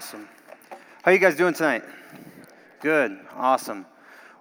Awesome. How are you guys doing tonight? Good. Awesome.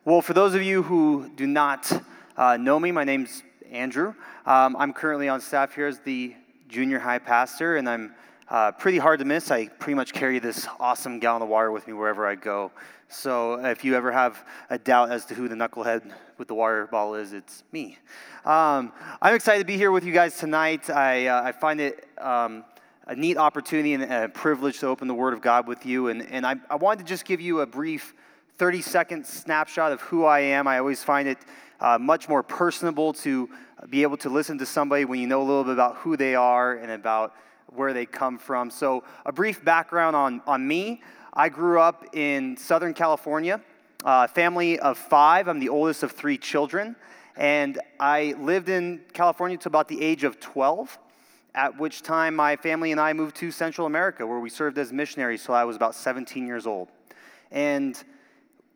Well, for those of you who do not uh, know me, my name's Andrew. Um, I'm currently on staff here as the junior high pastor, and I'm uh, pretty hard to miss. I pretty much carry this awesome gallon of water with me wherever I go. So if you ever have a doubt as to who the knucklehead with the water bottle is, it's me. Um, I'm excited to be here with you guys tonight. I, uh, I find it um, a neat opportunity and a privilege to open the Word of God with you. And, and I, I wanted to just give you a brief 30 second snapshot of who I am. I always find it uh, much more personable to be able to listen to somebody when you know a little bit about who they are and about where they come from. So, a brief background on, on me I grew up in Southern California, a family of five. I'm the oldest of three children. And I lived in California to about the age of 12, at which time my family and I moved to Central America, where we served as missionaries till I was about 17 years old. And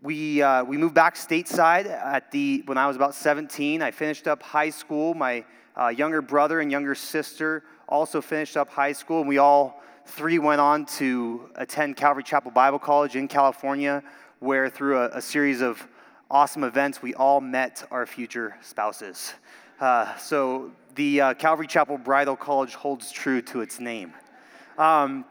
we, uh, we moved back stateside at the, when I was about 17. I finished up high school. My uh, younger brother and younger sister also finished up high school, and we all three went on to attend Calvary Chapel Bible College in California, where through a, a series of awesome events, we all met our future spouses. Uh, so the uh, Calvary Chapel Bridal College holds true to its name. Um,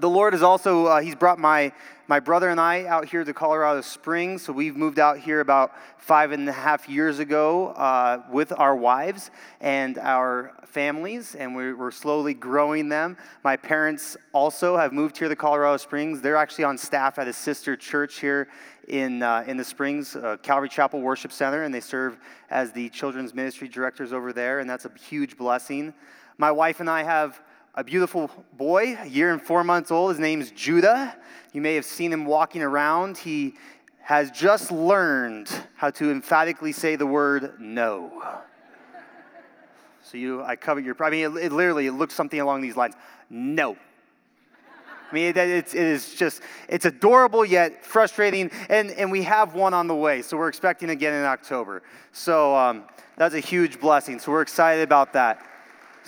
the Lord has also, uh, He's brought my, my brother and I out here to Colorado Springs. So we've moved out here about five and a half years ago uh, with our wives and our families, and we're, we're, slowly growing them. My parents also have moved here to Colorado Springs. They're actually on staff at a sister church here in, uh, in the Springs, uh, Calvary Chapel Worship Center, and they serve as the children's ministry directors over there, and that's a huge blessing. My wife and I have a beautiful boy, a year and four months old. His name's Judah. You may have seen him walking around. He has just learned how to emphatically say the word no. So you, I cover your. I mean, it, it literally it looks something along these lines. No. I mean, it, it's, it is just, it's adorable yet frustrating, and, and we have one on the way, so we're expecting again in October. So um, that's a huge blessing, so we're excited about that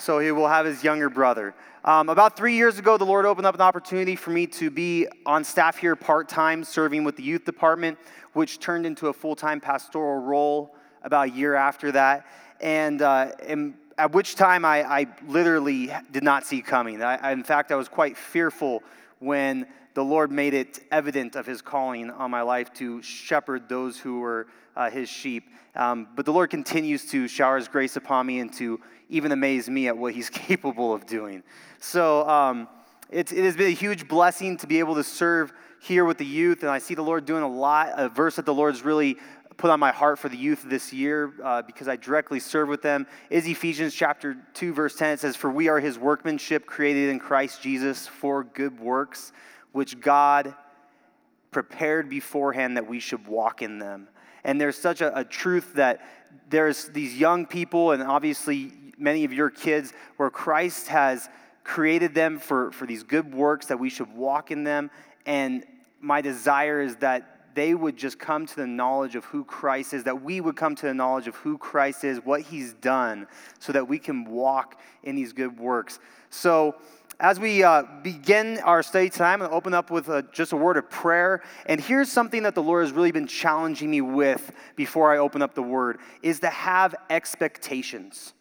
so he will have his younger brother. Um, about three years ago, the Lord opened up an opportunity for me to be on staff here part time, serving with the youth department, which turned into a full time pastoral role about a year after that. And, uh, and at which time I, I, literally did not see coming. I, in fact, I was quite fearful when the Lord made it evident of his calling on my life to shepherd those who were uh, his sheep. Um, but the Lord continues to shower his grace upon me and to even amaze me at what he's capable of doing. So um, it, it has been a huge blessing to be able to serve here with the youth, and I see the Lord doing a lot. A verse that the Lord's really put on my heart for the youth this year uh, because I directly serve with them is Ephesians chapter 2, verse 10. It says, For we are his workmanship created in Christ Jesus for good works, which God prepared beforehand that we should walk in them. And there's such a, a truth that there's these young people, and obviously many of your kids, where Christ has created them for, for these good works, that we should walk in them. And my desire is that they would just come to the knowledge of who Christ is, that we would come to the knowledge of who Christ is, what he's done, so that we can walk in these good works. So, as we uh, begin our study tonight, I'm going to open up with a, just a word of prayer. And here's something that the Lord has really been challenging me with before I open up the word is to have expectations.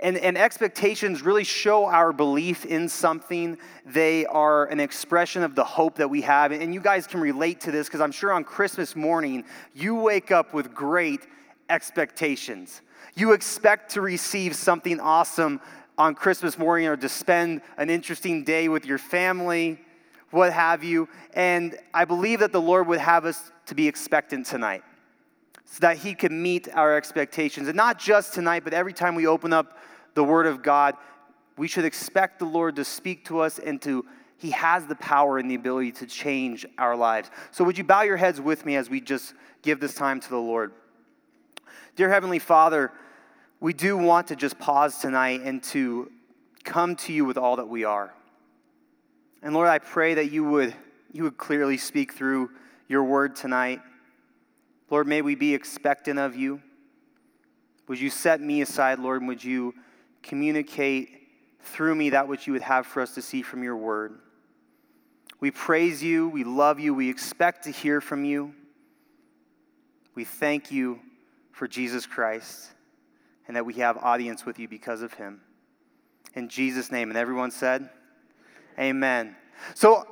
And, and expectations really show our belief in something. They are an expression of the hope that we have. And you guys can relate to this because I'm sure on Christmas morning, you wake up with great expectations. You expect to receive something awesome on Christmas morning or to spend an interesting day with your family, what have you. And I believe that the Lord would have us to be expectant tonight so that He can meet our expectations. And not just tonight, but every time we open up the Word of God, we should expect the Lord to speak to us and to he has the power and the ability to change our lives. So, would you bow your heads with me as we just give this time to the Lord? Dear Heavenly Father, we do want to just pause tonight and to come to you with all that we are. And Lord, I pray that you would, you would clearly speak through your word tonight. Lord, may we be expectant of you. Would you set me aside, Lord, and would you communicate through me that which you would have for us to see from your word? We praise you, we love you, we expect to hear from you. We thank you for Jesus Christ and that we have audience with you because of him. In Jesus' name. And everyone said, Amen. So,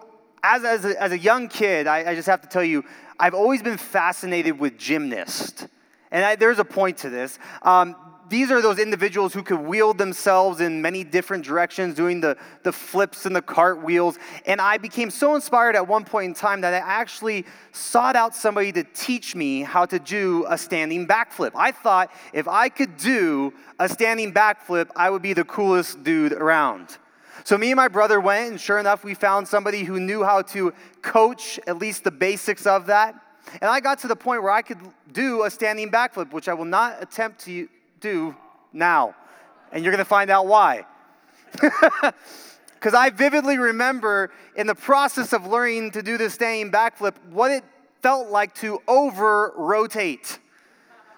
as, as, a, as a young kid, I, I just have to tell you, I've always been fascinated with gymnasts. And I, there's a point to this. Um, these are those individuals who could wield themselves in many different directions, doing the, the flips and the cartwheels. And I became so inspired at one point in time that I actually sought out somebody to teach me how to do a standing backflip. I thought if I could do a standing backflip, I would be the coolest dude around. So, me and my brother went, and sure enough, we found somebody who knew how to coach at least the basics of that. And I got to the point where I could do a standing backflip, which I will not attempt to do now. And you're going to find out why. Because I vividly remember in the process of learning to do this standing backflip, what it felt like to over rotate.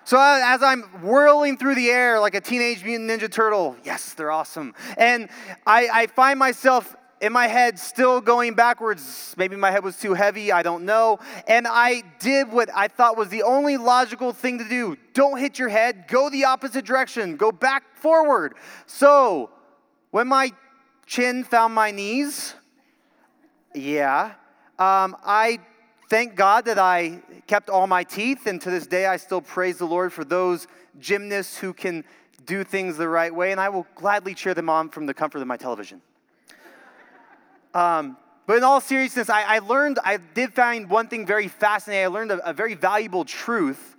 So uh, as I'm whirling through the air like a teenage mutant ninja turtle, yes, they're awesome. And I, I find myself in my head still going backwards. Maybe my head was too heavy, I don't know. And I did what I thought was the only logical thing to do don't hit your head, go the opposite direction, go back forward. So when my chin found my knees, yeah, um, I thank God that I kept all my teeth, and to this day I still praise the Lord for those gymnasts who can do things the right way, and I will gladly cheer them on from the comfort of my television. Um, but in all seriousness, I, I, learned, I did find one thing very fascinating. I learned a, a very valuable truth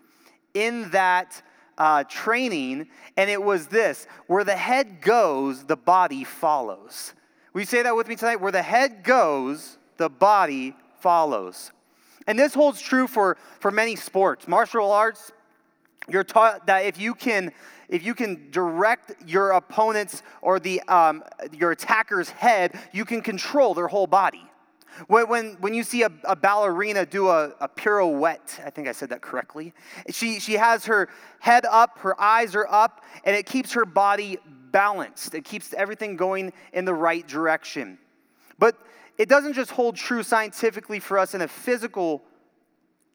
in that uh, training, and it was this where the head goes, the body follows. Will you say that with me tonight? Where the head goes, the body follows. And this holds true for, for many sports. Martial arts, you're taught that if you can if you can direct your opponent's or the, um, your attacker's head, you can control their whole body. When, when, when you see a, a ballerina do a, a, pirouette, I think I said that correctly, she, she has her head up, her eyes are up, and it keeps her body balanced. It keeps everything going in the right direction. But it doesn't just hold true scientifically for us in a physical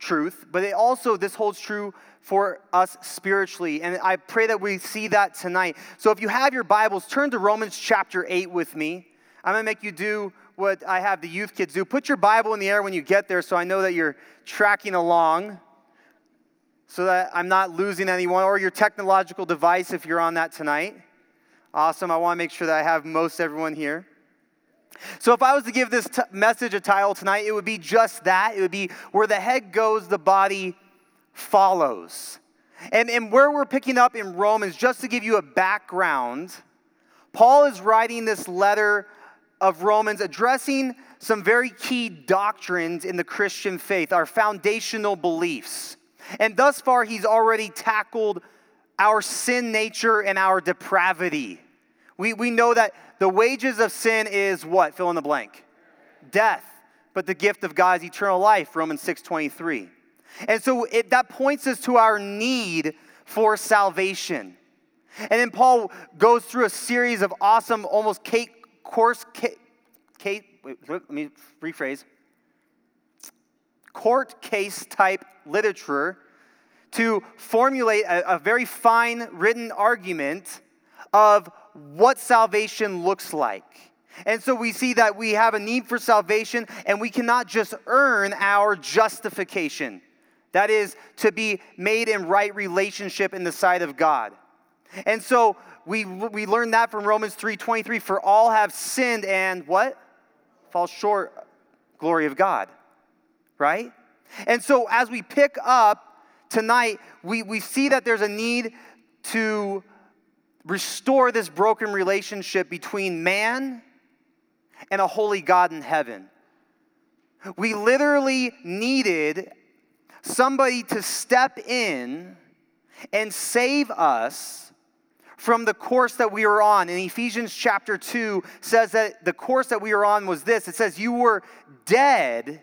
truth, but it also, this holds true for us spiritually. And I pray that we see that tonight. So if you have your Bibles, turn to Romans chapter 8 with me. I'm going to make you do what I have the youth kids do. Put your Bible in the air when you get there so I know that you're tracking along so that I'm not losing anyone, or your technological device if you're on that tonight. Awesome. I want to make sure that I have most everyone here. So, if I was to give this t- message a title tonight, it would be just that. It would be where the head goes, the body follows. And, and where we're picking up in Romans, just to give you a background, Paul is writing this letter of Romans addressing some very key doctrines in the Christian faith, our foundational beliefs. And thus far, he's already tackled our sin nature and our depravity. We, we know that the wages of sin is what? Fill in the blank. Death. But the gift of God is eternal life, Romans 6 23. And so it, that points us to our need for salvation. And then Paul goes through a series of awesome, almost Kate course, Kate, Kate wait, let me rephrase, court case type literature to formulate a, a very fine written argument of what salvation looks like. And so we see that we have a need for salvation and we cannot just earn our justification. That is to be made in right relationship in the sight of God. And so we, we learn that from Romans 3:23 for all have sinned and what? Fall short glory of God. Right? And so as we pick up tonight, we, we see that there's a need to restore this broken relationship between man and a holy God in heaven. We literally needed somebody to step in and save us from the course that we were on. In Ephesians chapter 2 says that the course that we were on was this. It says you were dead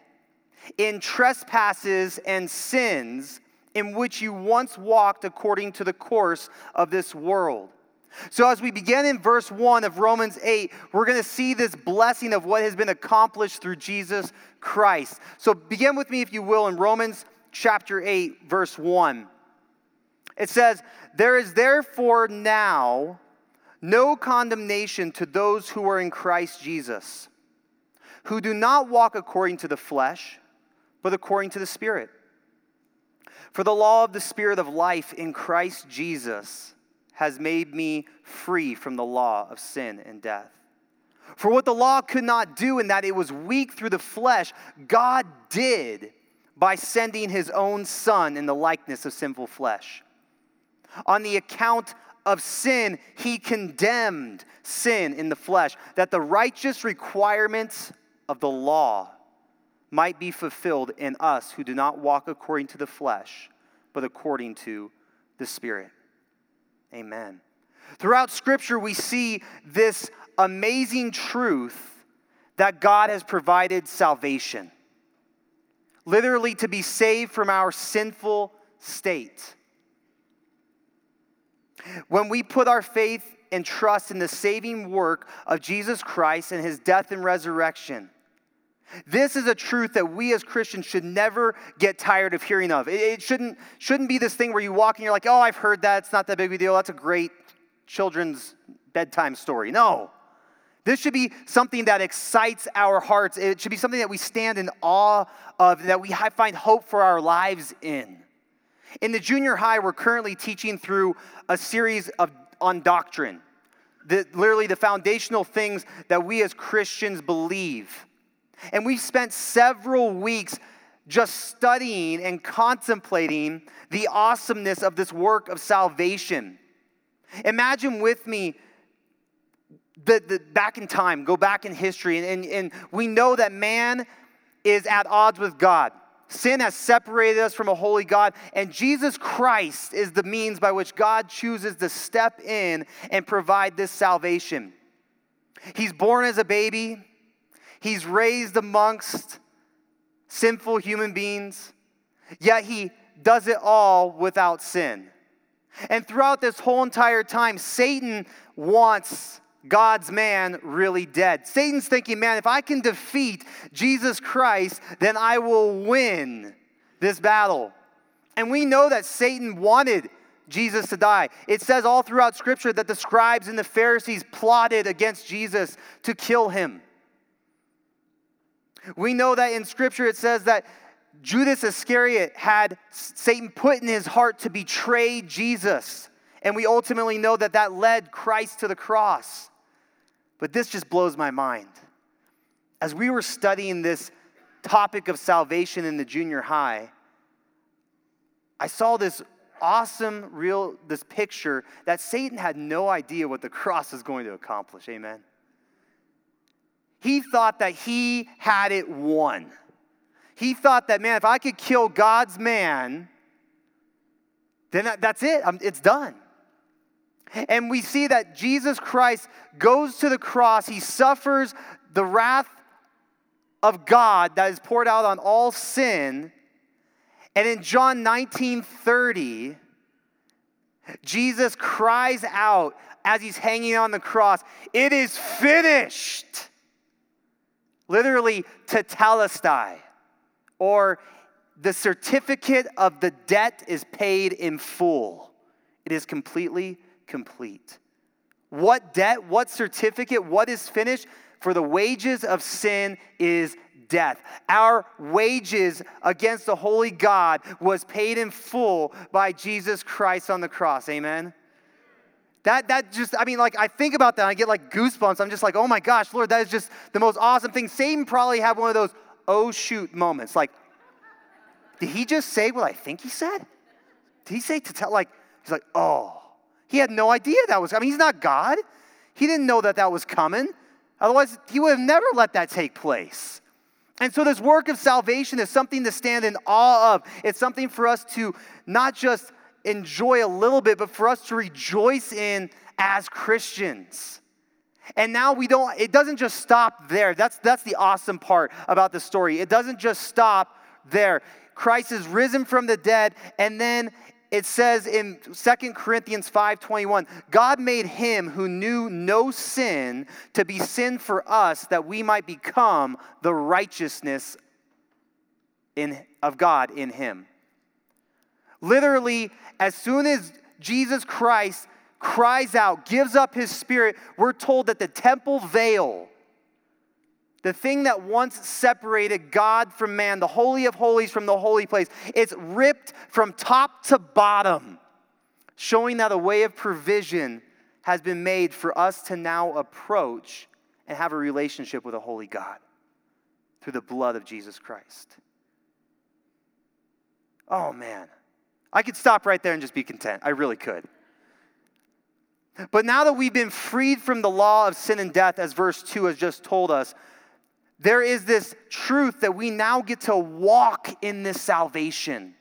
in trespasses and sins in which you once walked according to the course of this world. So, as we begin in verse 1 of Romans 8, we're going to see this blessing of what has been accomplished through Jesus Christ. So, begin with me, if you will, in Romans chapter 8, verse 1. It says, There is therefore now no condemnation to those who are in Christ Jesus, who do not walk according to the flesh, but according to the Spirit. For the law of the Spirit of life in Christ Jesus has made me free from the law of sin and death. For what the law could not do, in that it was weak through the flesh, God did by sending his own Son in the likeness of sinful flesh. On the account of sin, he condemned sin in the flesh, that the righteous requirements of the law might be fulfilled in us who do not walk according to the flesh, but according to the Spirit. Amen. Throughout Scripture, we see this amazing truth that God has provided salvation, literally, to be saved from our sinful state. When we put our faith and trust in the saving work of Jesus Christ and his death and resurrection, this is a truth that we as Christians should never get tired of hearing of. It, shouldn't, shouldn't be this thing where you walk and you're like, oh, I've heard that. It's not that big of a deal. That's a great children's bedtime story. No. This should be something that excites our hearts. It should be something that we stand in awe of, that we find hope for our lives in. In the junior high, we're currently teaching through a series of, on doctrine, the, literally the foundational things that we as Christians believe. And we've spent several weeks just studying and contemplating the awesomeness of this work of salvation. Imagine with me the, the back in time, go back in history, and, and, and we know that man is at odds with God. Sin has separated us from a holy God, and Jesus Christ is the means by which God chooses to step in and provide this salvation. He's born as a baby, He's raised amongst sinful human beings, yet he does it all without sin. And throughout this whole entire time, Satan wants God's man really dead. Satan's thinking, man, if I can defeat Jesus Christ, then I will win this battle. And we know that Satan wanted Jesus to die. It says all throughout Scripture that the scribes and the Pharisees plotted against Jesus to kill him. We know that in Scripture it says that Judas Iscariot had Satan put in his heart to betray Jesus. And we ultimately know that that led Christ to the cross. But this just blows my mind. As we were studying this topic of salvation in the junior high, I saw this awesome, real, this picture that Satan had no idea what the cross is going to accomplish. Amen. He thought that he had it won. He thought that, man, if I could kill God's man, then that's it, it's done. And we see that Jesus Christ goes to the cross, he suffers the wrath of God that is poured out on all sin. And in John 19 30, Jesus cries out as he's hanging on the cross, It is finished literally tetelestai, or the certificate of the debt is paid in full. It is completely complete. What debt, what certificate, what is finished? For the wages of sin is death. Our wages against the holy God was paid in full by Jesus Christ on the cross. Amen. That, that just, I mean, like, I think about that, I get like goosebumps. I'm just like, oh my gosh, Lord, that is just the most awesome thing. Satan probably had one of those, oh shoot moments. Like, did he just say what I think he said? Did he say to tell, like, he's like, oh. He had no idea that was, I mean, he's not God. He didn't know that that was coming. Otherwise, he would have never let that take place. And so, this work of salvation is something to stand in awe of. It's something for us to not just enjoy a little bit, but for us to rejoice in as Christians. And now we don't, it doesn't just stop there. That's, that's the awesome part about the story. It doesn't just stop there. Christ is risen from the dead, and then it says in 2 Corinthians 5:21, God made him who knew no sin to be sin for us that we might become the righteousness in, of God in him. Literally, as soon as Jesus Christ cries out, gives up his spirit, we're told that the temple veil the thing that once separated God from man, the Holy of Holies from the holy place, it's ripped from top to bottom, showing that a way of provision has been made for us to now approach and have a relationship with a holy God through the blood of Jesus Christ. Oh man, I could stop right there and just be content. I really could. But now that we've been freed from the law of sin and death, as verse 2 has just told us, there is this truth that we now get to walk in this salvation.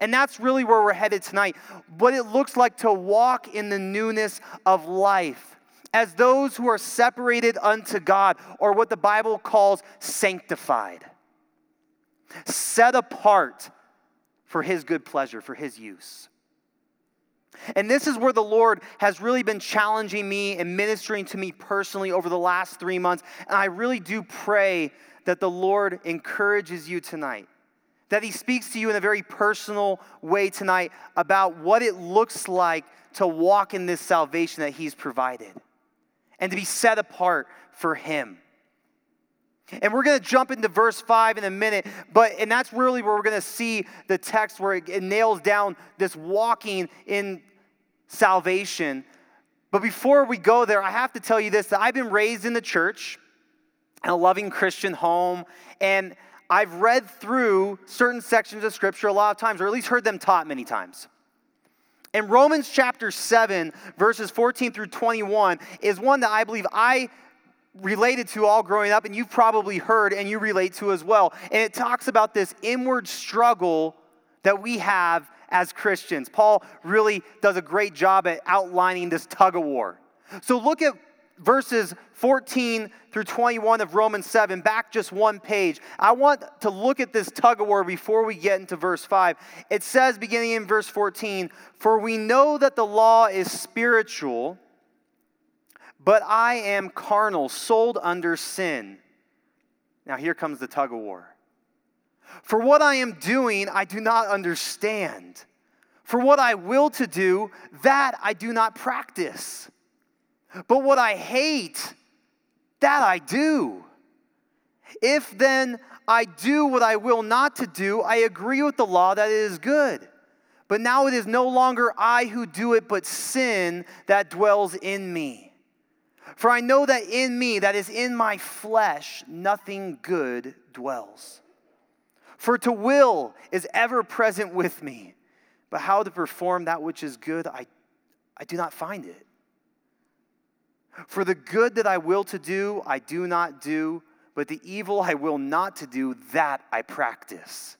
And that's really where we're headed tonight. What it looks like to walk in the newness of life as those who are separated unto God, or what the Bible calls sanctified, set apart for His good pleasure, for His use. And this is where the Lord has really been challenging me and ministering to me personally over the last three months. And I really do pray that the Lord encourages you tonight, that He speaks to you in a very personal way tonight about what it looks like to walk in this salvation that He's provided and to be set apart for Him. And we're going to jump into verse 5 in a minute, but and that's really where we're going to see the text where it, it nails down this walking in salvation. But before we go there, I have to tell you this that I've been raised in the church, in a loving Christian home, and I've read through certain sections of scripture a lot of times, or at least heard them taught many times. And Romans chapter 7, verses 14 through 21, is one that I believe I related to all growing up, and you've probably heard and you relate to as well. And it talks about this inward struggle that we have as Christians. Paul really does a great job at outlining this tug of war. So look at verses 14 through 21 of Romans 7, back just one page. I want to look at this tug of war before we get into verse 5. It says, beginning in verse 14, For we know that the law is spiritual but I am carnal, sold under sin. Now here comes the tug of war. For what I am doing, I do not understand. For what I will to do, that I do not practice. But what I hate, that I do. If then I do what I will not to do, I agree with the law that it is good. But now it is no longer I who do it, but sin that dwells in me. For I know that in me, that is in my flesh, nothing good dwells. For to will is ever present with me, but how to perform that which is good, I, I do not find it. For the good that I will to do, I do not do, but the evil I will not to do, that I practice.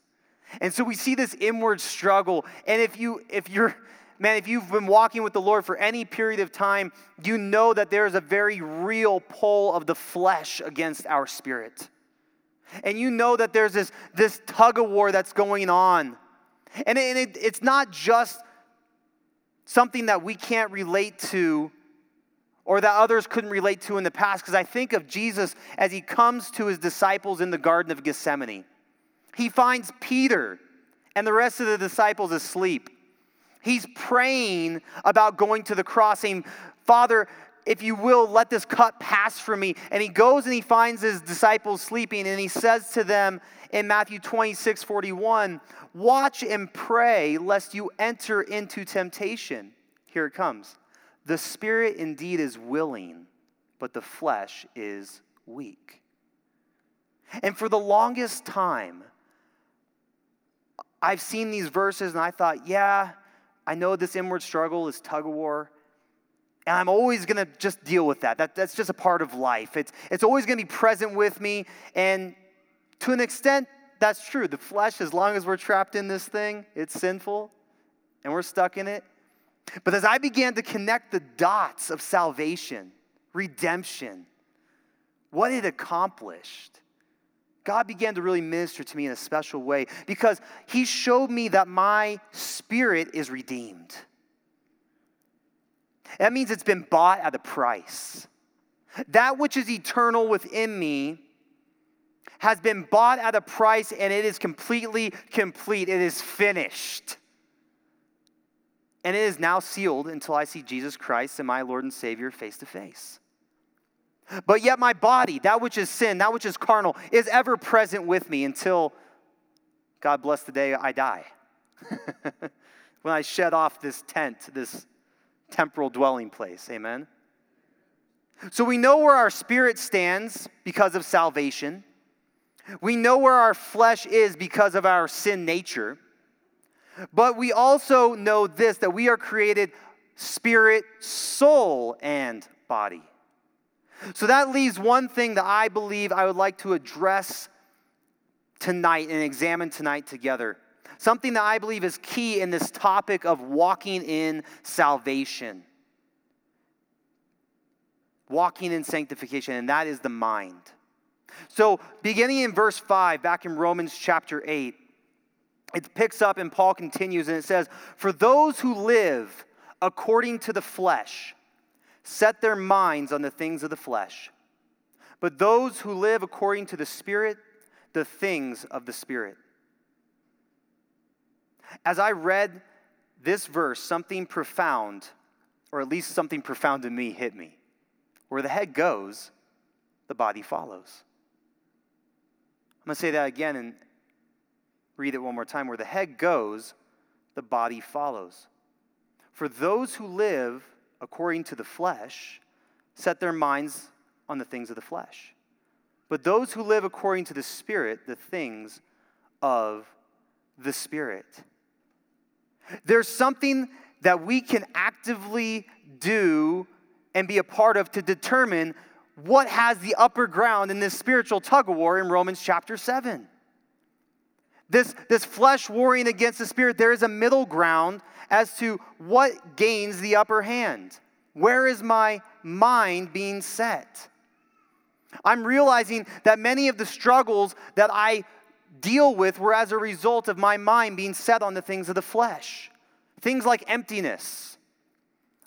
And so we see this inward struggle. And if you if you're man, if you've been walking with the Lord for any period of time, you know that there is a very real pull of the flesh against our spirit. And you know that there's this, this tug of war that's going on. And, it, and it, it's not just something that we can't relate to or that others couldn't relate to in the past, because I think of Jesus as he comes to his disciples in the Garden of Gethsemane. He finds Peter and the rest of the disciples asleep. He's praying about going to the cross, saying, Father, if you will, let this cup pass from me. And he goes and he finds his disciples sleeping, and he says to them in Matthew 26 41, Watch and pray lest you enter into temptation. Here it comes. The spirit indeed is willing, but the flesh is weak. And for the longest time, I've seen these verses and I thought, yeah, I know this inward struggle, is tug of war, and I'm always going to just deal with that. that. That's just a part of life. It's, it's always going to be present with me. And to an extent, that's true. The flesh, as long as we're trapped in this thing, it's sinful and we're stuck in it. But as I began to connect the dots of salvation, redemption, what it accomplished, God began to really minister to me in a special way because He showed me that my spirit is redeemed. That means it's been bought at a price. That which is eternal within me has been bought at a price and it is completely complete. It is finished. And it is now sealed until I see Jesus Christ and my Lord and Savior face to face. But yet, my body, that which is sin, that which is carnal, is ever present with me until, God bless the day I die. when I shed off this tent, this temporal dwelling place. Amen. So we know where our spirit stands because of salvation. We know where our flesh is because of our sin nature. But we also know this that we are created spirit, soul, and body. So that leaves one thing that I believe I would like to address tonight and examine tonight together. Something that I believe is key in this topic of walking in salvation, walking in sanctification, and that is the mind. So, beginning in verse 5, back in Romans chapter 8, it picks up and Paul continues and it says, For those who live according to the flesh set their minds on the things of the flesh, but those who live according to the Spirit, the things of the Spirit. As I read this verse, something profound, or at least something profound to me, hit me. Where the head goes, the body follows. I'm going to say that again and read it one more time. Where the head goes, the body follows. For those who live according to the flesh set their minds on the things of the flesh. But those who live according to the Spirit, the things of the Spirit. There's something that we can actively do and be a part of to determine what has the upper ground in this spiritual tug of war in Romans chapter 7. This, this flesh warring against the spirit, there is a middle ground as to what gains the upper hand. Where is my mind being set? I'm realizing that many of the struggles that I deal with were as a result of my mind being set on the things of the flesh. Things like emptiness,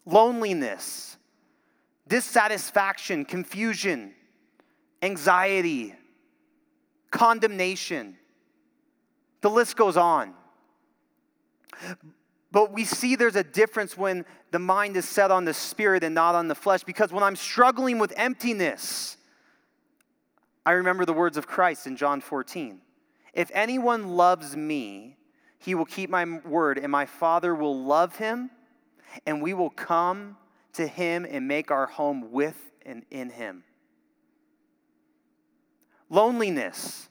loneliness, dissatisfaction, confusion, anxiety, condemnation. The list goes on. But we see there's a difference when the mind is set on the spirit and not on the flesh because when I'm struggling with emptiness, I remember the words of Christ in John 14. If anyone loves me, he will keep my word, and my Father will love him, and we will come to him and make our home with and in him. Loneliness.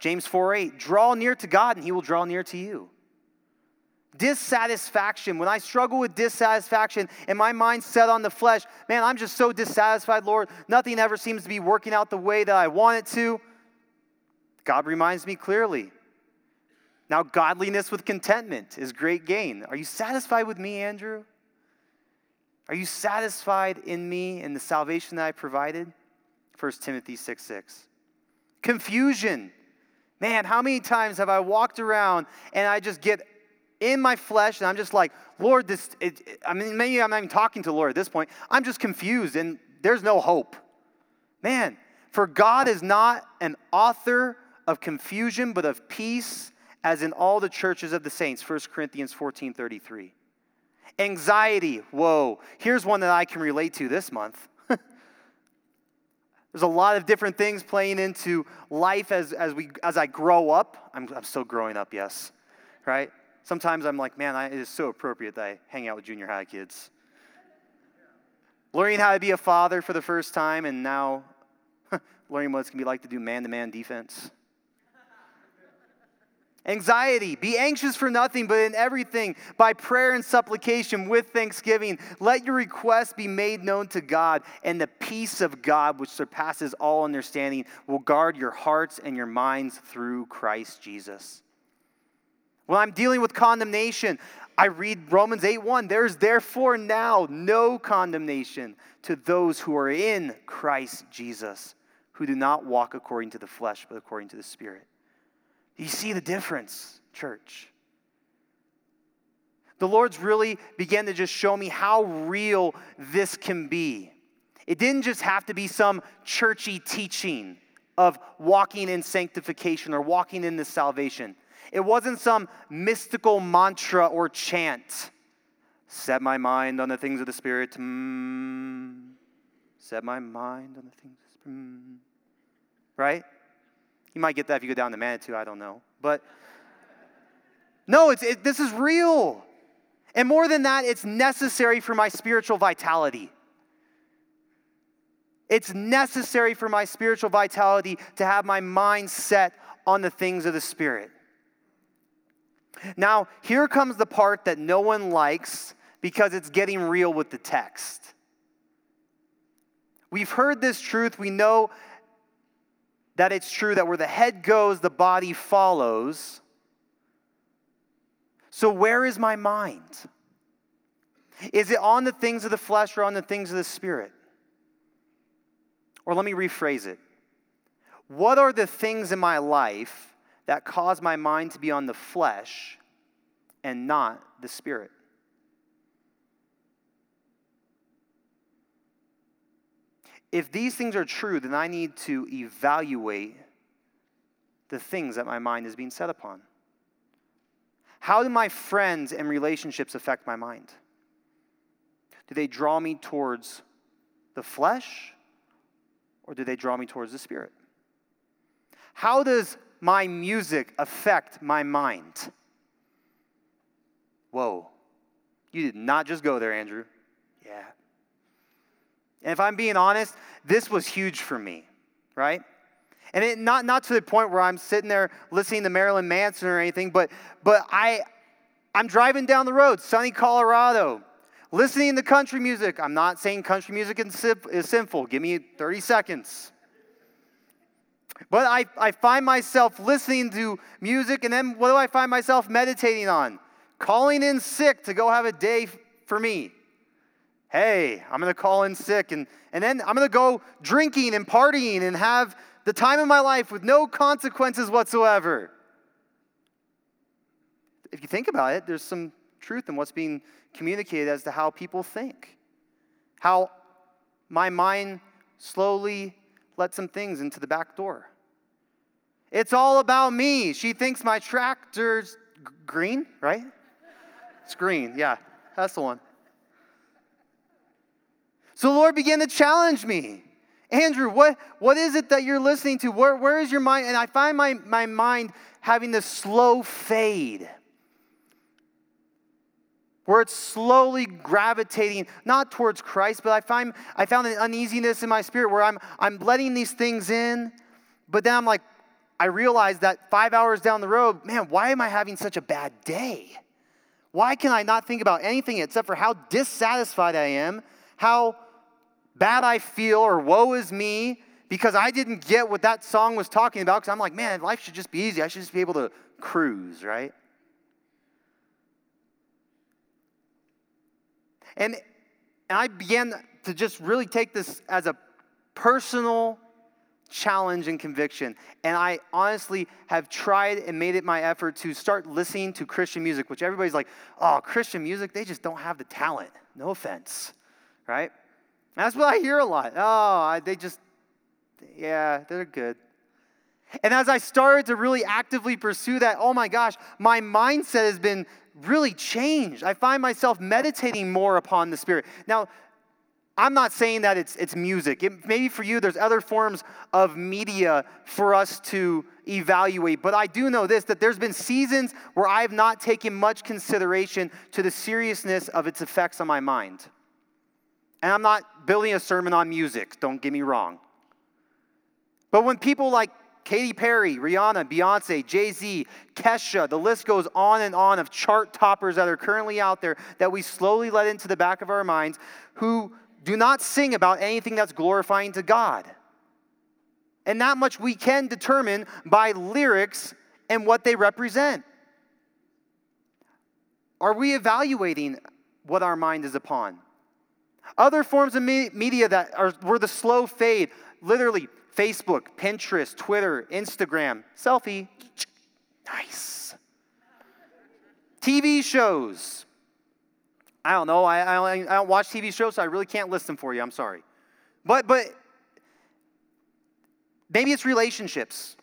James 4 8, draw near to God, and he will draw near to you. Dissatisfaction. When I struggle with dissatisfaction and my mind set on the flesh, man, I'm just so dissatisfied, Lord. Nothing ever seems to be working out the way that I want it to. God reminds me clearly. Now, godliness with contentment is great gain. Are you satisfied with me, Andrew? Are you satisfied in me and the salvation that I provided? 1 Timothy 6 6. Confusion. Man, how many times have I walked around and I just get in my flesh and I'm just like, Lord, this, it, I mean, maybe I'm not even talking to the Lord at this point. I'm just confused and there's no hope. Man, for God is not an author of confusion, but of peace, as in all the churches of the saints. 1 Corinthians 14 33. Anxiety, whoa. Here's one that I can relate to this month. There's a lot of different things playing into life as, as, we, as I grow up. I'm, I'm still growing up, yes, right? Sometimes I'm like, man, I, it is so appropriate that I hang out with junior high kids. Learning how to be a father for the first time, and now learning what it's going to be like to do man to man defense. Anxiety. Be anxious for nothing, but in everything, by prayer and supplication with thanksgiving, let your requests be made known to God, and the peace of God, which surpasses all understanding, will guard your hearts and your minds through Christ Jesus. When I'm dealing with condemnation, I read Romans 8 1. There's therefore now no condemnation to those who are in Christ Jesus who do not walk according to the flesh, but according to the Spirit. You see the difference, church? The Lord's really began to just show me how real this can be. It didn't just have to be some churchy teaching of walking in sanctification or walking in this salvation. It wasn't some mystical mantra or chant. Set my mind on the things of the Spirit. Mm. Set my mind on the things of the Spirit. Mm. Right? You might get that if you go down to Manitou, I don't know. But no, it's, it, this is real. And more than that, it's necessary for my spiritual vitality. It's necessary for my spiritual vitality to have my mind set on the things of the Spirit. Now, here comes the part that no one likes because it's getting real with the text. We've heard this truth. We know that it's true that where the head goes, the body follows. So, where is my mind? Is it on the things of the flesh or on the things of the spirit? Or let me rephrase it. What are the things in my life that cause my mind to be on the flesh and not the spirit. If these things are true, then I need to evaluate the things that my mind is being set upon. How do my friends and relationships affect my mind? Do they draw me towards the flesh or do they draw me towards the spirit? How does my music affect my mind? Whoa. You did not just go there, Andrew. Yeah. And if I'm being honest, this was huge for me, right? And it not not to the point where I'm sitting there listening to Marilyn Manson or anything, but but I I'm driving down the road, sunny Colorado, listening to country music. I'm not saying country music is sinful. Give me 30 seconds. But I, I find myself listening to music, and then what do I find myself meditating on? Calling in sick to go have a day for me. Hey, I'm going to call in sick, and, and then I'm going to go drinking and partying and have the time of my life with no consequences whatsoever. If you think about it, there's some truth in what's being communicated as to how people think. How my mind slowly let some things into the back door. It's all about me. She thinks my tractor's green, right? It's green, yeah, that's the one. So the Lord began to challenge me. Andrew, what, what is it that you're listening to? Where, where is your mind? And I find my, my mind having this slow fade where it's slowly gravitating not towards Christ, but I find I found an uneasiness in my spirit where I'm I'm letting these things in, but then I'm like, I realize that five hours down the road, man, why am I having such a bad day? Why can I not think about anything except for how dissatisfied I am, how bad I feel, or woe is me, because I didn't get what that song was talking about? Because I'm like, man, life should just be easy. I should just be able to cruise, right? And, and I began to just really take this as a personal challenge and conviction. And I honestly have tried and made it my effort to start listening to Christian music, which everybody's like, oh, Christian music, they just don't have the talent. No offense, right? That's what I hear a lot. Oh, they just, yeah, they're good. And as I started to really actively pursue that, oh my gosh, my mindset has been really changed. I find myself meditating more upon the Spirit. Now, I'm not saying that it's, it's music. It, maybe for you, there's other forms of media for us to evaluate. But I do know this that there's been seasons where I have not taken much consideration to the seriousness of its effects on my mind. And I'm not building a sermon on music, don't get me wrong. But when people like Katy Perry, Rihanna, Beyonce, Jay Z, Kesha, the list goes on and on of chart toppers that are currently out there that we slowly let into the back of our minds who do not sing about anything that's glorifying to God. And that much we can determine by lyrics and what they represent. Are we evaluating what our mind is upon? Other forms of me- media that are, were the slow fade, literally Facebook, Pinterest, Twitter, Instagram, selfie, nice. TV shows. I don't know. I, I, I don't watch TV shows, so I really can't list them for you. I'm sorry. But, but maybe it's relationships.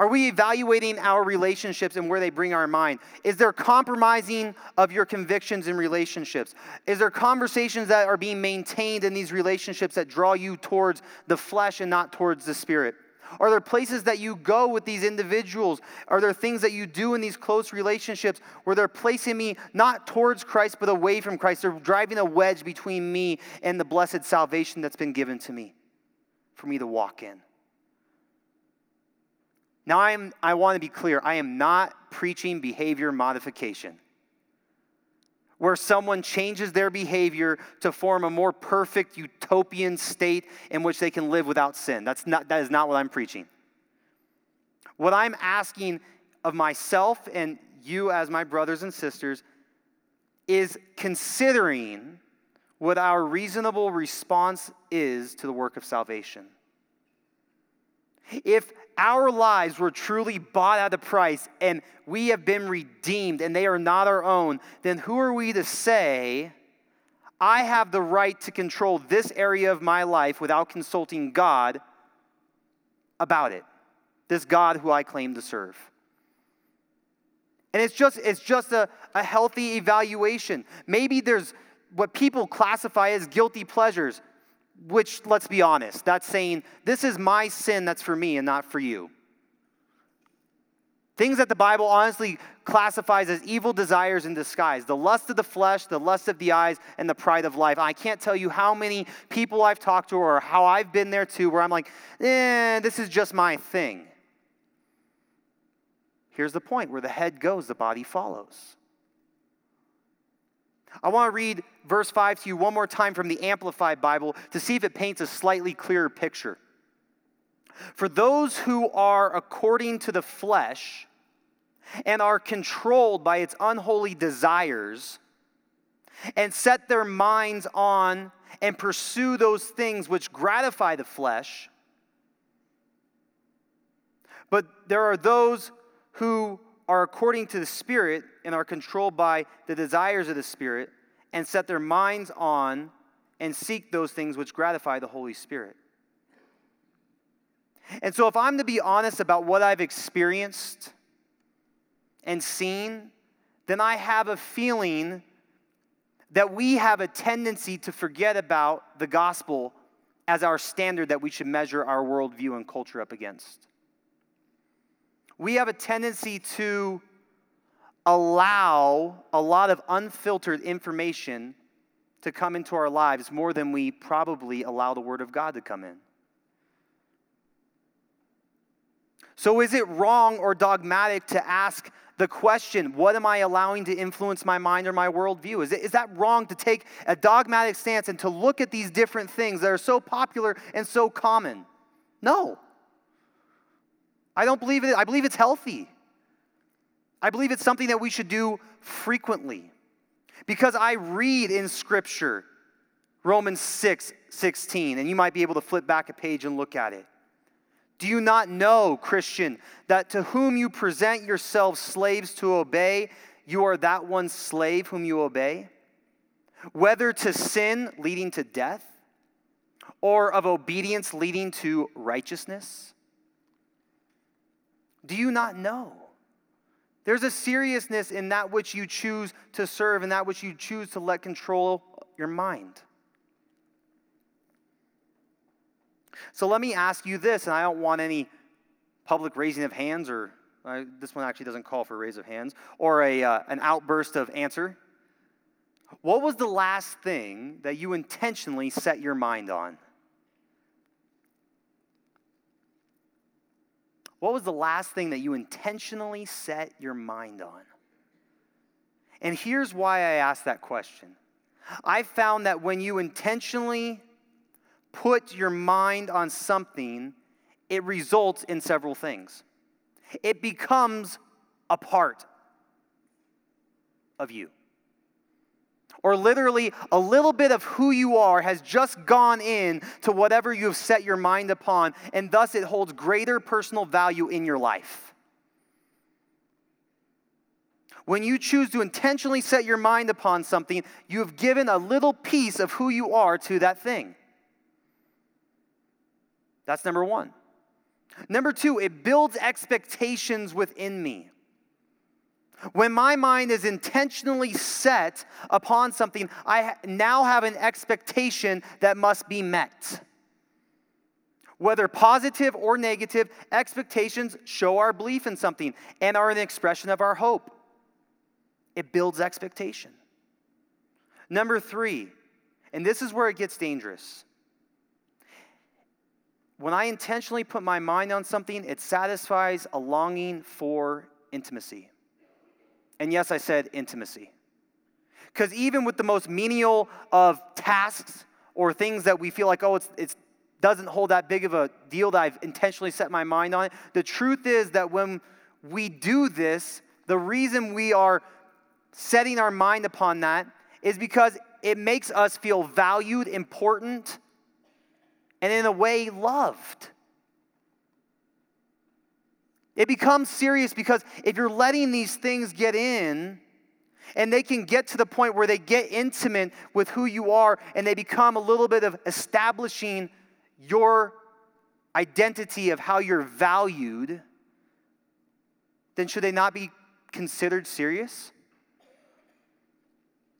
Are we evaluating our relationships and where they bring our mind? Is there compromising of your convictions in relationships? Is there conversations that are being maintained in these relationships that draw you towards the flesh and not towards the spirit? Are there places that you go with these individuals? Are there things that you do in these close relationships where they're placing me not towards Christ but away from Christ? They're driving a wedge between me and the blessed salvation that's been given to me for me to walk in. Now, I, am, I want to be clear I am not preaching behavior modification, where someone changes their behavior to form a more perfect utopian state in which they can live without sin. That's not, that is not what I'm preaching. What I'm asking of myself and you, as my brothers and sisters, is considering what our reasonable response is to the work of salvation. If our lives were truly bought at a price and we have been redeemed and they are not our own, then who are we to say, I have the right to control this area of my life without consulting God about it? This God who I claim to serve. And it's just, it's just a, a healthy evaluation. Maybe there's what people classify as guilty pleasures which, let's be honest, that's saying, this is my sin that's for me and not for you. Things that the Bible honestly classifies as evil desires in disguise the lust of the flesh, the lust of the eyes, and the pride of life. I can't tell you how many people I've talked to or how I've been there too, where I'm like, eh, this is just my thing. Here's the point where the head goes, the body follows. I want to read verse 5 to you one more time from the Amplified Bible to see if it paints a slightly clearer picture. For those who are according to the flesh and are controlled by its unholy desires and set their minds on and pursue those things which gratify the flesh, but there are those who are according to the Spirit and are controlled by the desires of the Spirit and set their minds on and seek those things which gratify the Holy Spirit. And so, if I'm to be honest about what I've experienced and seen, then I have a feeling that we have a tendency to forget about the gospel as our standard that we should measure our worldview and culture up against we have a tendency to allow a lot of unfiltered information to come into our lives more than we probably allow the Word of God to come in. So, is it wrong or dogmatic to ask the question, what am I allowing to influence my mind or my worldview? Is, it, is that wrong to take a dogmatic stance and to look at these different things that are so popular and so common? No. I don't believe it. I believe it's healthy. I believe it's something that we should do frequently. Because I read in Scripture Romans 6 16, and you might be able to flip back a page and look at it. Do you not know, Christian, that to whom you present yourselves slaves to obey, you are that one slave whom you obey? Whether to sin leading to death, or of obedience leading to righteousness? Do you not know? There's a seriousness in that which you choose to serve and that which you choose to let control your mind. So let me ask you this, and I don't want any public raising of hands, or uh, this one actually doesn't call for a raise of hands, or a, uh, an outburst of answer. What was the last thing that you intentionally set your mind on? What was the last thing that you intentionally set your mind on? And here's why I ask that question. I found that when you intentionally put your mind on something, it results in several things. It becomes a part of you. Or literally, a little bit of who you are has just gone in to whatever you have set your mind upon, and thus it holds greater personal value in your life. When you choose to intentionally set your mind upon something, you have given a little piece of who you are to that thing. That's number one. Number two, it builds expectations within me. When my mind is intentionally set upon something, I now have an expectation that must be met. Whether positive or negative, expectations show our belief in something and are an expression of our hope. It builds expectation. Number three, and this is where it gets dangerous. When I intentionally put my mind on something, it satisfies a longing for intimacy. And yes, I said intimacy. Because even with the most menial of tasks or things that we feel like, oh, it's, it doesn't hold that big of a deal that I've intentionally set my mind on the truth is that when we do this, the reason we are setting our mind upon that is because it makes us feel valued, important, and in a way loved. It becomes serious because if you're letting these things get in, and they can get to the point where they get intimate with who you are and they become a little bit of establishing your identity of how you're valued, then should they not be considered serious?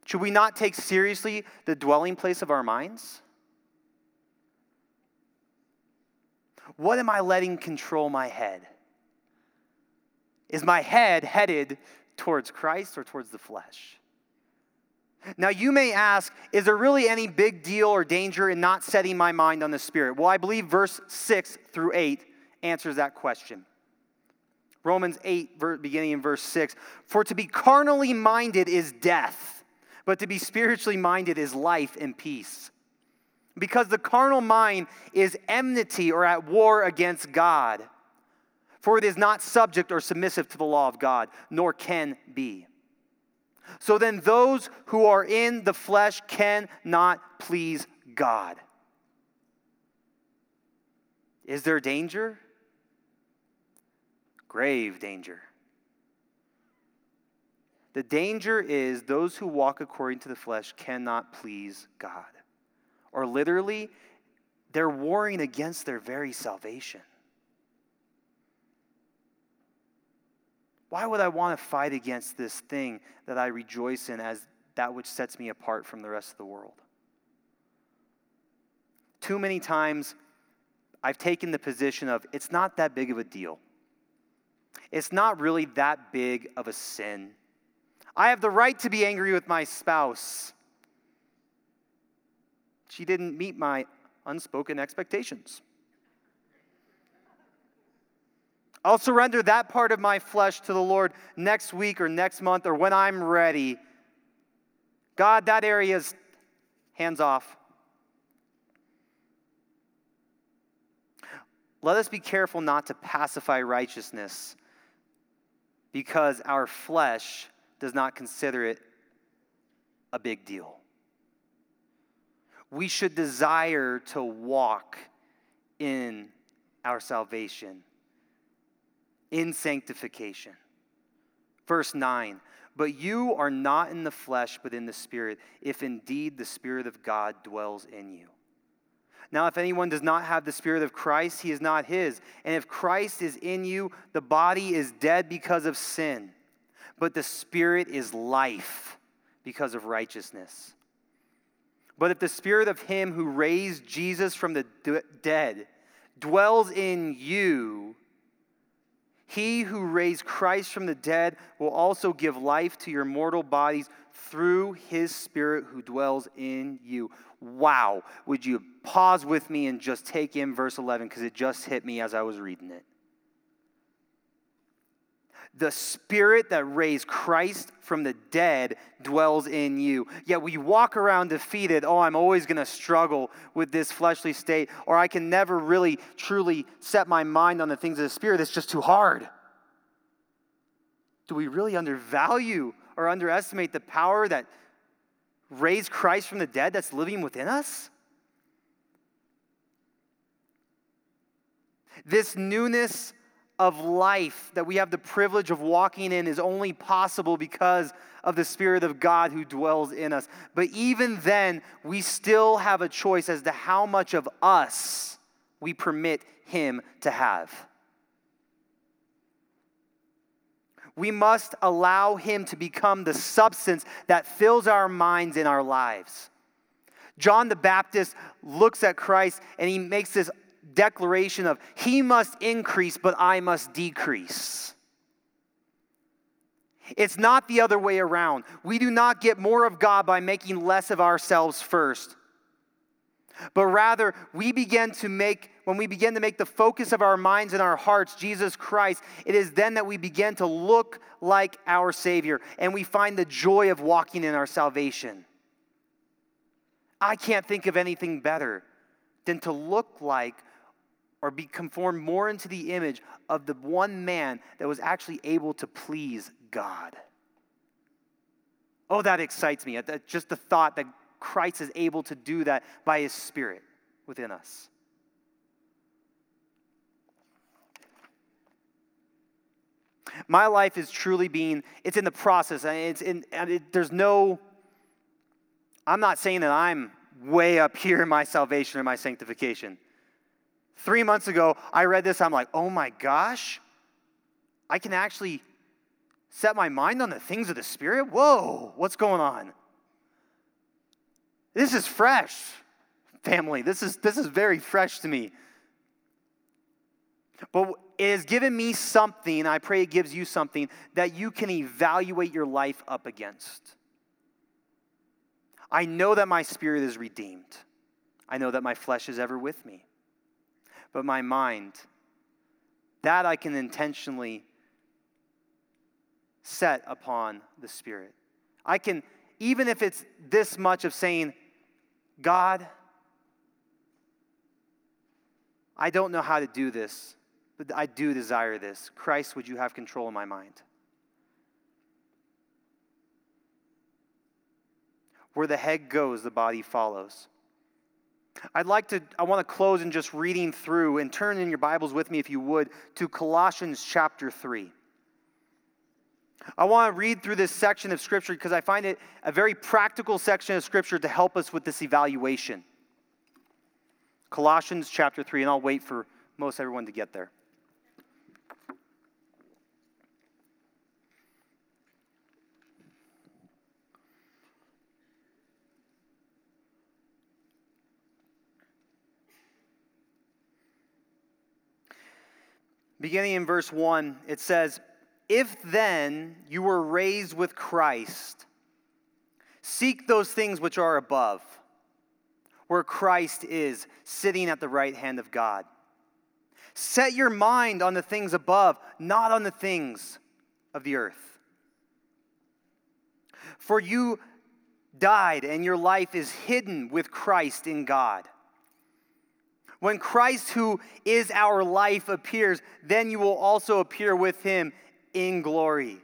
Should we not take seriously the dwelling place of our minds? What am I letting control my head? Is my head headed towards Christ or towards the flesh? Now, you may ask, is there really any big deal or danger in not setting my mind on the Spirit? Well, I believe verse 6 through 8 answers that question. Romans 8, beginning in verse 6 For to be carnally minded is death, but to be spiritually minded is life and peace. Because the carnal mind is enmity or at war against God. For it is not subject or submissive to the law of God, nor can be. So then, those who are in the flesh cannot please God. Is there danger? Grave danger. The danger is those who walk according to the flesh cannot please God. Or literally, they're warring against their very salvation. Why would I want to fight against this thing that I rejoice in as that which sets me apart from the rest of the world? Too many times I've taken the position of it's not that big of a deal. It's not really that big of a sin. I have the right to be angry with my spouse. She didn't meet my unspoken expectations. I'll surrender that part of my flesh to the Lord next week or next month or when I'm ready. God, that area is hands off. Let us be careful not to pacify righteousness because our flesh does not consider it a big deal. We should desire to walk in our salvation in sanctification. Verse 9, but you are not in the flesh, but in the Spirit, if indeed the Spirit of God dwells in you. Now, if anyone does not have the Spirit of Christ, he is not his. And if Christ is in you, the body is dead because of sin, but the Spirit is life because of righteousness. But if the Spirit of him who raised Jesus from the dead dwells in you, he who raised Christ from the dead will also give life to your mortal bodies through his Spirit who dwells in you. Wow. Would you pause with me and just take in verse 11 because it just hit me as I was reading it? The spirit that raised Christ from the dead dwells in you. Yet we walk around defeated. Oh, I'm always going to struggle with this fleshly state, or I can never really truly set my mind on the things of the spirit. It's just too hard. Do we really undervalue or underestimate the power that raised Christ from the dead that's living within us? This newness of life that we have the privilege of walking in is only possible because of the Spirit of God who dwells in us. But even then, we still have a choice as to how much of us we permit Him to have. We must allow Him to become the substance that fills our minds and our lives. John the Baptist looks at Christ and he makes this declaration of, He must increase, but I must decrease. It's not the other way around. We do not get more of God by making less of ourselves first. But rather, we begin to make, when we begin to make the focus of our minds and our hearts Jesus Christ, it is then that we begin to look like our Savior and we find the joy of walking in our salvation. I can't think of anything better than to look like or be conformed more into the image of the one man that was actually able to please God. Oh, that excites me. Just the thought that Christ is able to do that by his Spirit within us. My life is truly being, it's in the process. It's in, it, there's no, I'm not saying that I'm way up here in my salvation or my sanctification. Three months ago, I read this. I'm like, oh my gosh, I can actually set my mind on the things of the Spirit? Whoa, what's going on? This is fresh, family. This is, this is very fresh to me. But it has given me something, I pray it gives you something that you can evaluate your life up against. I know that my spirit is redeemed. I know that my flesh is ever with me but my mind. That I can intentionally set upon the Spirit. I can, even if it's this much of saying, God, I don't know how to do this, but I do desire this. Christ, would you have control of my mind? Where the head goes, the body follows. I'd like to, I want to close in just reading through and turn in your Bibles with me, if you would, to Colossians chapter 3. I want to read through this section of Scripture because I find it a very practical section of Scripture to help us with this evaluation. Colossians chapter 3, and I'll wait for most everyone to get there. Beginning in verse 1, it says, If then you were raised with Christ, seek those things which are above, where Christ is, sitting at the right hand of God. Set your mind on the things above, not on the things of the earth. For you died, and your life is hidden with Christ in God. When Christ, who is our life, appears, then you will also appear with him in glory.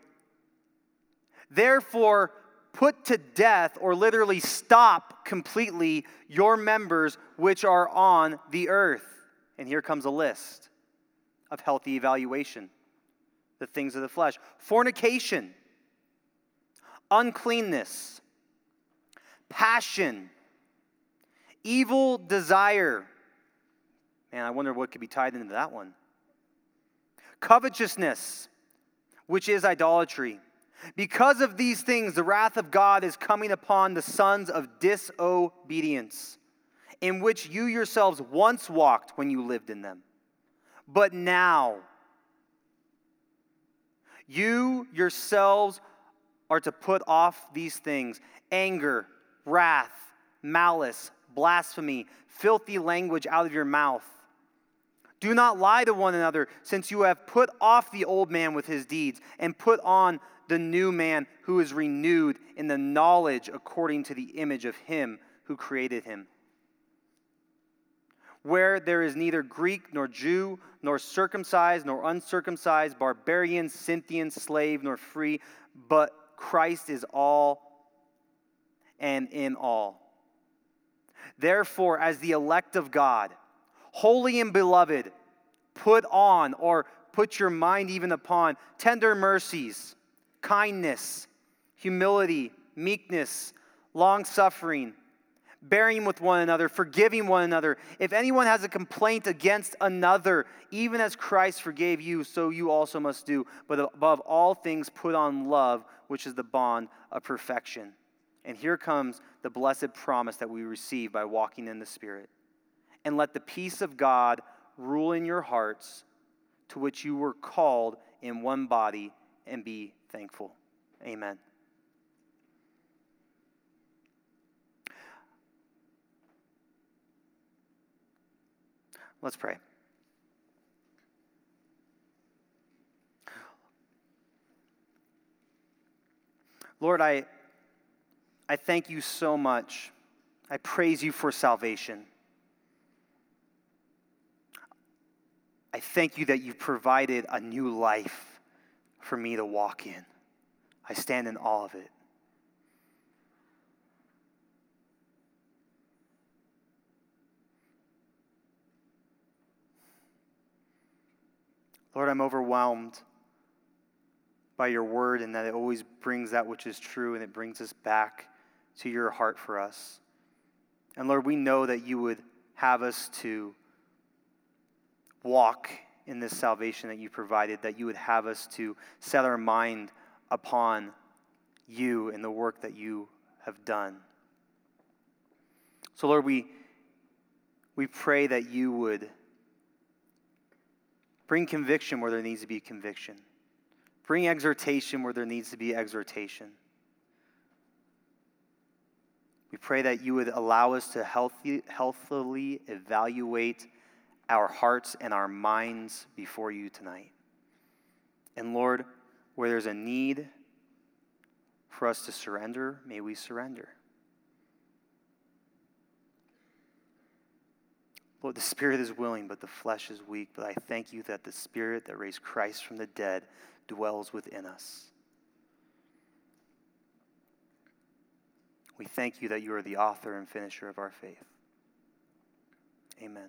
Therefore, put to death, or literally stop completely, your members which are on the earth. And here comes a list of healthy evaluation. The things of the flesh. Fornication, uncleanness, passion, evil desire Man, I wonder what could be tied into that one. Covetousness, which is idolatry. Because of these things, the wrath of God is coming upon the sons of disobedience, in which you yourselves once walked when you lived in them. But now, you yourselves are to put off these things anger, wrath, malice, blasphemy, filthy language out of your mouth. Do not lie to one another, since you have put off the old man with his deeds and put on the new man who is renewed in the knowledge according to the image of him who created him. Where there is neither Greek nor Jew, nor circumcised nor uncircumcised, barbarian, Scythian, slave nor free, but Christ is all and in all. Therefore, as the elect of God, holy and beloved, put on or put your mind even upon tender mercies, kindness, humility, meekness, long suffering, bearing with one another, forgiving one another. If anyone has a complaint against another, even as Christ forgave you, so you also must do. But above all things, put on love, which is the bond of perfection. And here comes the blessed promise that we receive by walking in the Spirit. And let the peace of God rule in your hearts, to which you were called in one body, and be thankful. Amen. Let's pray. Lord, I, I thank you so much. I praise you for salvation. I thank you that you've provided a new life for me to walk in. I stand in awe of it. Lord, I'm overwhelmed by your word and that it always brings that which is true and it brings us back to your heart for us. And Lord, we know that you would have us to walk in this salvation that you provided, that you would have us to set our mind upon you and the work that you have done. So, Lord, we, we pray that you would Bring conviction where there needs to be conviction. Bring exhortation where there needs to be exhortation. We pray that you would allow us to healthy, healthily evaluate our hearts and our minds before you tonight. And Lord, where there's a need for us to surrender, may we surrender. Lord, the spirit is willing, but the flesh is weak. But I thank you that the spirit that raised Christ from the dead dwells within us. We thank you that you are the author and finisher of our faith. Amen.